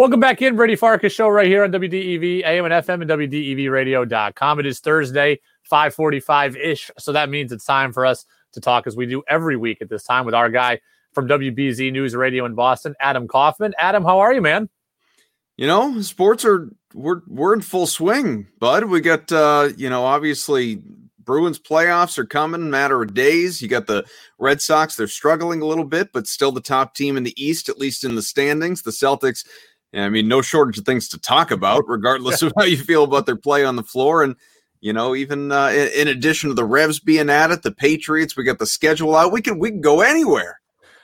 Welcome back in, Brady Farkas show right here on WDEV, AM and FM and WDEVradio.com. It is Thursday, 545-ish. So that means it's time for us to talk as we do every week at this time with our guy from WBZ News Radio in Boston, Adam Kaufman. Adam, how are you, man? You know, sports are we're we're in full swing, bud. We got uh, you know, obviously Bruins playoffs are coming, matter of days. You got the Red Sox, they're struggling a little bit, but still the top team in the East, at least in the standings. The Celtics I mean, no shortage of things to talk about, regardless of how you feel about their play on the floor. And, you know, even uh, in, in, addition to the Revs being at it, the Patriots, we got the schedule out. We can we can go anywhere.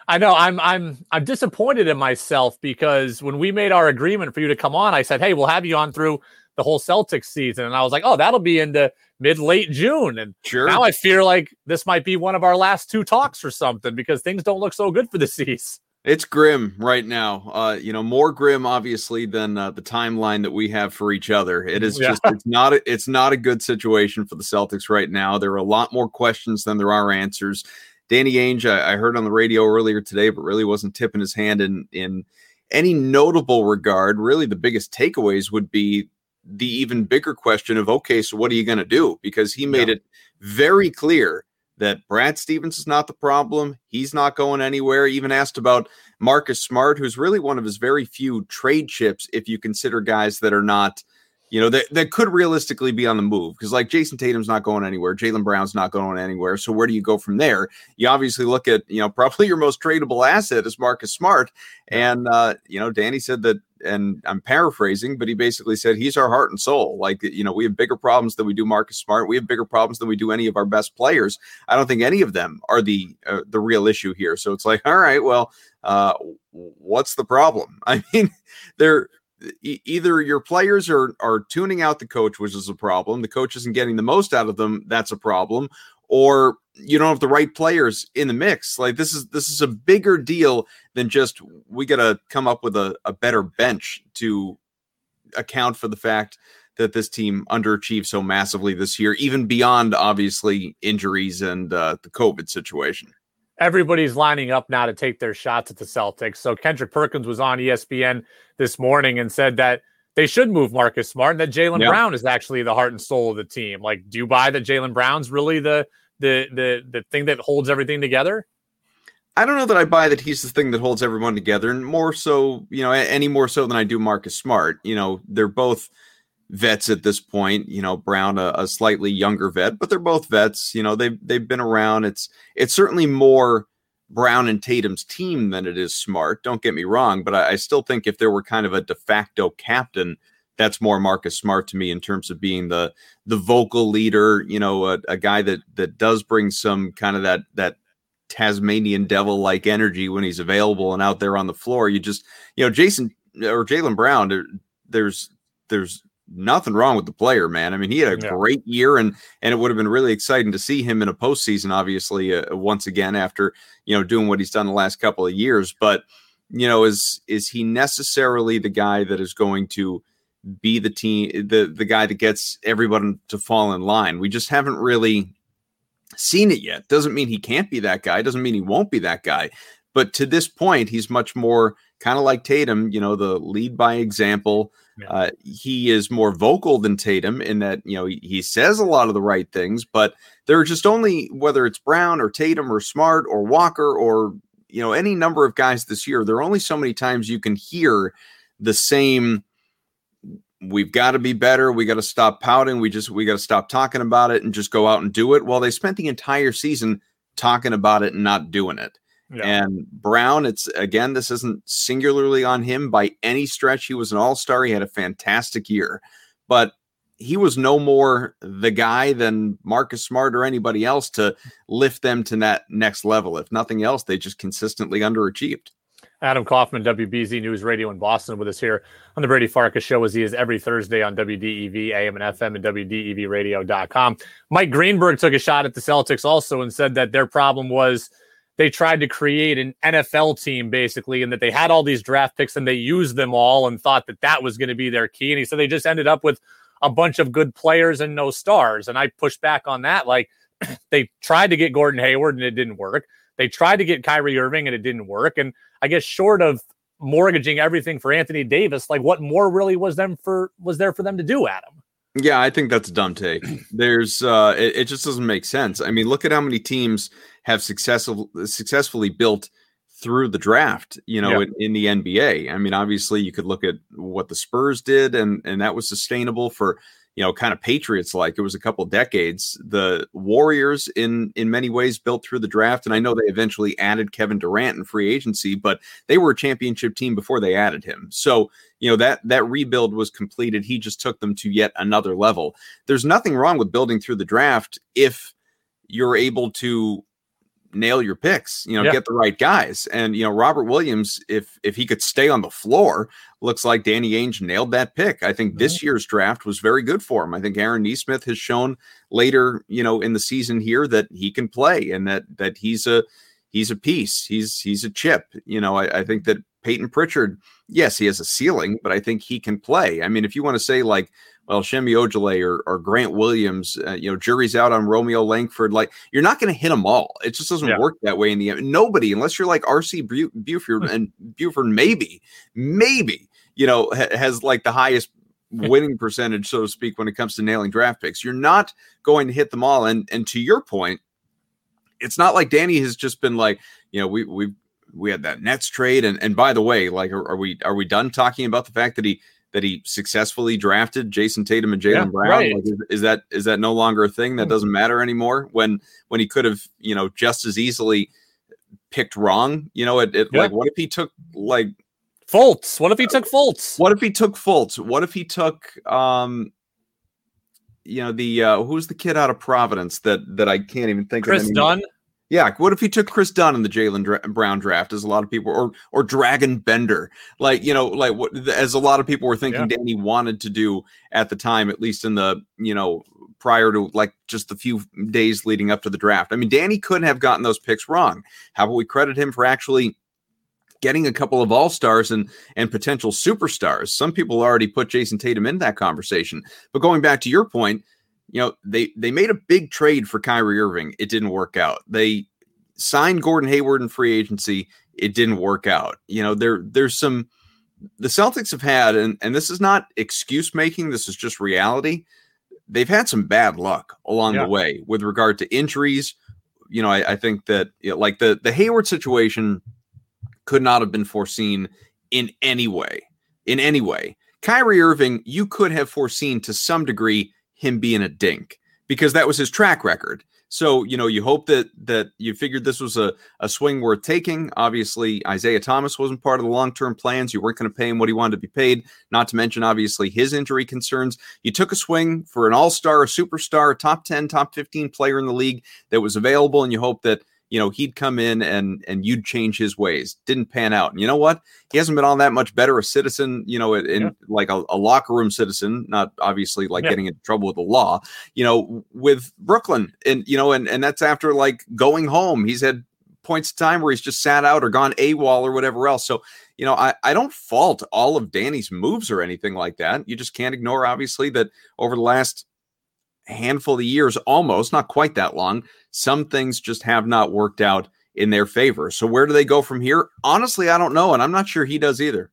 I know. I'm I'm I'm disappointed in myself because when we made our agreement for you to come on, I said, "Hey, we'll have you on through the whole Celtics season," and I was like, "Oh, that'll be into mid late June." And sure. now I feel like this might be one of our last two talks or something because things don't look so good for the C's. It's grim right now. Uh, you know, more grim obviously than uh, the timeline that we have for each other. It is yeah. just it's not a, it's not a good situation for the Celtics right now. There are a lot more questions than there are answers. Danny Ainge, I, I heard on the radio earlier today, but really wasn't tipping his hand in in any notable regard. Really, the biggest takeaways would be the even bigger question of okay, so what are you going to do? Because he made yeah. it very clear that Brad Stevens is not the problem. He's not going anywhere. Even asked about Marcus Smart, who's really one of his very few trade chips, if you consider guys that are not, you know, that, that could realistically be on the move. Because like Jayson Tatum's not going anywhere. Jaylen Brown's not going anywhere. So where do you go from there? You obviously look at, you know, probably your most tradable asset is Marcus Smart. And, uh, you know, Danny said that and I'm paraphrasing, but he basically said he's our heart and soul. Like, you know, we have bigger problems than we do Marcus Smart. We have bigger problems than we do any of our best players. I don't think any of them are the uh, the real issue here. So it's like, all right, well, uh, what's the problem? I mean, they're either your players are are tuning out the coach, which is a problem. The coach isn't getting the most out of them. That's a problem. Or you don't have the right players in the mix. Like this is this is a bigger deal than just we got to come up with a, a better bench to account for the fact that this team underachieved so massively this year, even beyond obviously injuries and uh, the COVID situation. Everybody's lining up now to take their shots at the Celtics. So Kendrick Perkins was on ESPN this morning and said that they should move Marcus Smart and that Jaylen yeah. Brown is actually the heart and soul of the team. Like, do you buy that Jaylen Brown's really the the the the thing that holds everything together? I don't know that I buy that he's the thing that holds everyone together, and more so, you know, any more so than I do Marcus Smart. You know, they're both vets at this point. You know, Brown a, a slightly younger vet, but they're both vets. You know, they've they've been around. It's it's certainly more Brown and Tatum's team than it is Smart. Don't get me wrong, but I, I still think if there were kind of a de facto captain that's more Marcus Smart to me in terms of being the the vocal leader. You know, a, a guy that that does bring some kind of that that Tasmanian devil like energy when he's available and out there on the floor. You just you know Jason or Jaylen Brown. There, there's there's nothing wrong with the player, man. I mean, he had a yeah. great year, and and it would have been really exciting to see him in a postseason, obviously, uh, once again after you know doing what he's done the last couple of years. But you know, is is he necessarily the guy that is going to be the team the the guy that gets everyone to fall in line. We just haven't really seen it yet. Doesn't mean he can't be that guy, doesn't mean he won't be that guy. But to this point, he's much more kind of like Tatum, you know, the lead by example. Yeah. Uh, he is more vocal than Tatum in that, you know, he, he says a lot of the right things, but there are just only, whether it's Brown or Tatum or Smart or Walker or, you know, any number of guys this year, there are only so many times you can hear the same we've got to be better. We got to stop pouting. We just we got to stop talking about it and just go out and do it. Well, they spent the entire season talking about it and not doing it. Yeah. And Brown, it's again, this isn't singularly on him by any stretch. He was an all-star. He had a fantastic year, but he was no more the guy than Marcus Smart or anybody else to lift them to that next level. If nothing else, they just consistently underachieved. Adam Kaufman, WBZ News Radio in Boston, with us here on the Brady Farkas Show, as he is every Thursday on WDEV, AM and FM, and WDEVradio.com. Mike Greenberg took a shot at the Celtics also and said that their problem was they tried to create an NFL team basically, and that they had all these draft picks and they used them all and thought that that was going to be their key. And he said they just ended up with a bunch of good players and no stars. And I pushed back on that. Like they tried to get Gordon Hayward and it didn't work. They tried to get Kyrie Irving and it didn't work. And I guess short of mortgaging everything for Anthony Davis. Like, what more really was them for was there for them to do, Adam? Yeah, I think that's a dumb take. There's uh it, it just doesn't make sense. I mean, look at how many teams have successful successfully built through the draft, you know, in, in, the NBA. I mean, obviously you could look at what the Spurs did and and that was sustainable for you know, kind of Patriots like. It was a couple decades. The Warriors, in in many ways, built through the draft, and I know they eventually added Kevin Durant in free agency, but they were a championship team before they added him. So you know that that rebuild was completed. He just took them to yet another level. There's nothing wrong with building through the draft if you're able to nail your picks, you know, yeah. get the right guys. And you know, Robert Williams, if if he could stay on the floor, looks like Danny Ainge nailed that pick. I think mm-hmm. this year's draft was very good for him. I think Aaron Nesmith has shown later, you know, in the season here that he can play and that that he's a he's a piece. He's he's a chip. You know, I, I think that Payton Pritchard, yes, he has a ceiling, but I think he can play. I mean, if you want to say like well, Semi Ojeleye or, or Grant Williams, uh, you know, jury's out on Romeo Langford. Like, you're not going to hit them all. It just doesn't yeah. work that way in the end. Nobody, unless you're like RC Buford hmm. and Buford, maybe, maybe, you know, ha- has like the highest winning percentage, so to speak, when it comes to nailing draft picks. You're not going to hit them all. And and to your point, it's not like Danny has just been like, you know, we we we had that Nets trade, and and by the way, like, are, are we are we done talking about the fact that he that he successfully drafted Jayson Tatum and Jaylen yeah, Brown? Right. Like, is, is, that is that no longer a thing that hmm. doesn't matter anymore? When when he could have you know just as easily picked wrong. You know, it, it yeah. like what if he took like Fultz? What if he took Fultz? What if he took Fultz? What if he took um you know the uh who's the kid out of Providence that that I can't even think Kris of Kris Dunn? Yeah, what if he took Kris Dunn in the Jaylen Dra- Brown draft, as a lot of people, or or Dragan Bender, like you know, like what as a lot of people were thinking yeah. Danny wanted to do at the time, at least in the you know prior to like just the few days leading up to the draft. I mean, Danny couldn't have gotten those picks wrong. How about we credit him for actually getting a couple of all stars and and potential superstars? Some people already put Jayson Tatum in that conversation, but going back to your point you know, they they made a big trade for Kyrie Irving. It didn't work out. They signed Gordon Hayward in free agency. It didn't work out. You know, there there's some the Celtics have had, and, and this is not excuse making, this is just reality. They've had some bad luck along yeah. the way with regard to injuries. You know, I, I think that you know, like the the Hayward situation could not have been foreseen in any way. In any way. Kyrie Irving, you could have foreseen to some degree him being a dink because that was his track record. So, you know, you hope that that you figured this was a, a swing worth taking. Obviously, Isaiah Thomas wasn't part of the long-term plans. You weren't going to pay him what he wanted to be paid, not to mention obviously his injury concerns. You took a swing for an all-star, a superstar, top 10, top 15 player in the league that was available, and you hope that you know he'd come in and and you'd change his ways didn't pan out and you know what he hasn't been all that much better a citizen you know in, yeah. like a, a, locker room citizen not obviously like yeah. getting into trouble with the law you know with brooklyn and you know and and that's after like going home he's had points of time where he's just sat out or gone AWOL or whatever else. So, you know, I, I don't fault all of Danny's moves or anything like that. You just can't ignore, obviously, that over the last handful of years, almost not quite that long, some things just have not worked out in their favor. So where do they go from here? Honestly, I don't know, and I'm not sure he does either.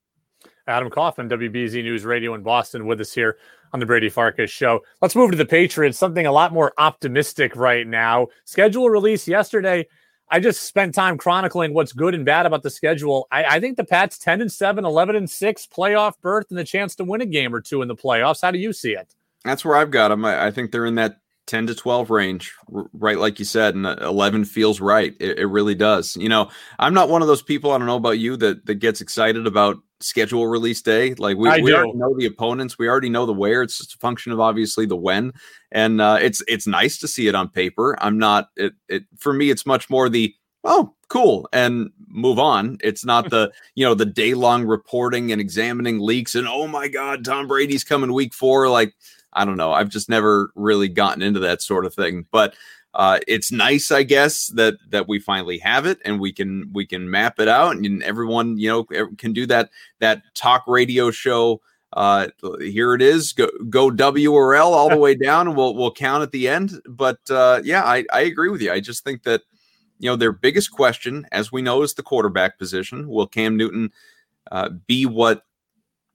Adam Kaufman, WBZ News Radio in Boston, with us here on the Brady Farkas show. Let's move to the Patriots, something a lot more optimistic right now. Schedule release yesterday. I just spent time chronicling what's good and bad about the schedule. I, I, think the Pats 10 and 7, 11 and 6, playoff berth, and the chance to win a game or two in the playoffs. How do you see it? That's where I've got them. I, I think they're in that 10 to 12 range, right? Like you said, and 11 feels right. It, it, really does. You know, I'm not one of those people, I don't know about you, that, that gets excited about schedule release day. Like we, we already know the opponents, we already know the where. It's just a function of obviously the when. And uh, it's it's nice to see it on paper. I'm not it, it for me, it's much more the oh, cool, and move on. It's not the, you know, the day long reporting and examining leaks and oh my God, Tom Brady's coming week four. Like, I don't know. I've just never really gotten into that sort of thing. But uh, it's nice, I guess, that that we finally have it and we can we can map it out and everyone you know can do that that talk radio show. Uh, here it is. Go go W or L all the way down, and we'll we'll count at the end. But uh, yeah, I I agree with you. I just think that you know their biggest question, as we know, is the quarterback position. Will Cam Newton uh, be what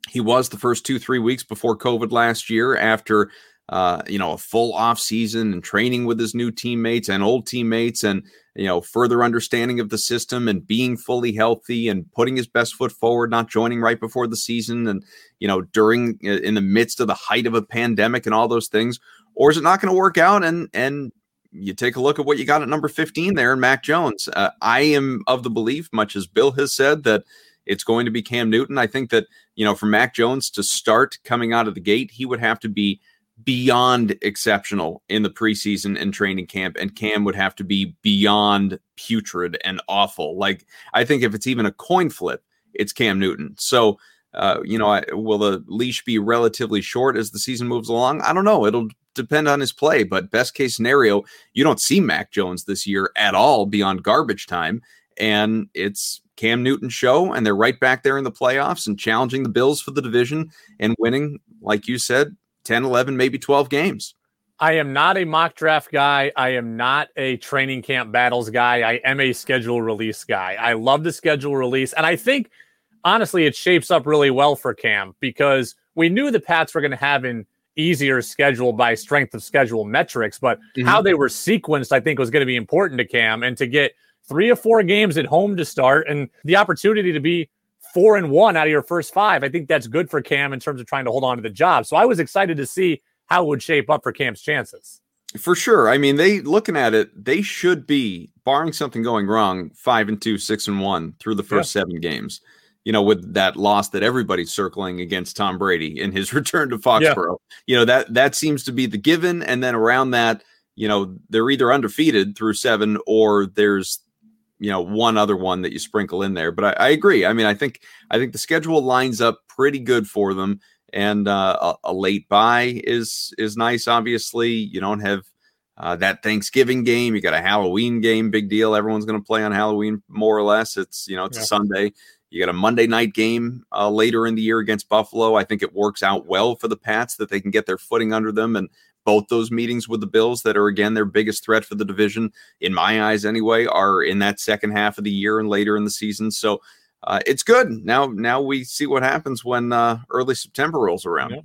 he was the first two three weeks before COVID last year after uh, you know, a full off season and training with his new teammates and old teammates and, you know, further understanding of the system and being fully healthy and putting his best foot forward, not joining right before the season and, you know, during in the midst of the height of a pandemic and all those things? Or is it not going to work out? And, and, you take a look at what you got at number 15 there in Mac Jones. Uh, I am of the belief, much as Bill has said, that it's going to be Cam Newton. I think that, you know, for Mac Jones to start coming out of the gate, he would have to be beyond exceptional in the preseason and training camp, and Cam would have to be beyond putrid and awful. Like I think if it's even a coin flip, it's Cam Newton. So. Uh, you know, I, will the leash be relatively short as the season moves along? I don't know. It'll depend on his play, but best case scenario, you don't see Mac Jones this year at all beyond garbage time, and it's Cam Newton show, and they're right back there in the playoffs and challenging the Bills for the division and winning, like you said, 10, 11, maybe 12 games. I am not a mock draft guy. I am not a training camp battles guy. I am a schedule release guy. I love the schedule release. And I think, honestly, it shapes up really well for Cam because we knew the Pats were going to have an easier schedule by strength of schedule metrics, but mm-hmm. how they were sequenced, I think, was going to be important to Cam. And to get three or four games at home to start and the opportunity to be four and one out of your first five. I think that's good for Cam in terms of trying to hold on to the job. So I was excited to see how it would shape up for Cam's chances. For sure. I mean, they looking at it, they should be, barring something going wrong, five and two, six and one through the first yeah. seven games. You know, with that loss that everybody's circling against Tom Brady in his return to Foxborough. Yeah. You know, that that seems to be the given. And then around that, you know, they're either undefeated through seven or there's you know one other one that you sprinkle in there. But I, I agree. I mean, I think I think the schedule lines up pretty good for them, and uh, a, a, late bye is is nice. Obviously, you don't have uh, that Thanksgiving game. You got a Halloween game, big deal. Everyone's going to play on Halloween more or less. It's you know it's yeah. a Sunday. You got a Monday night game uh, later in the year against Buffalo. I think it works out well for the Pats that they can get their footing under them and both those meetings with the Bills that are again their biggest threat for the division, in my eyes anyway, are in that second half of the year and later in the season. So uh, it's good. Now, now we see what happens when uh, early September rolls around. Yeah.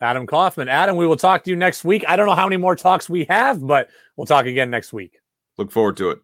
Adam Kaufman. Adam, we will talk to you next week. I don't know how many more talks we have, but we'll talk again next week. Look forward to it.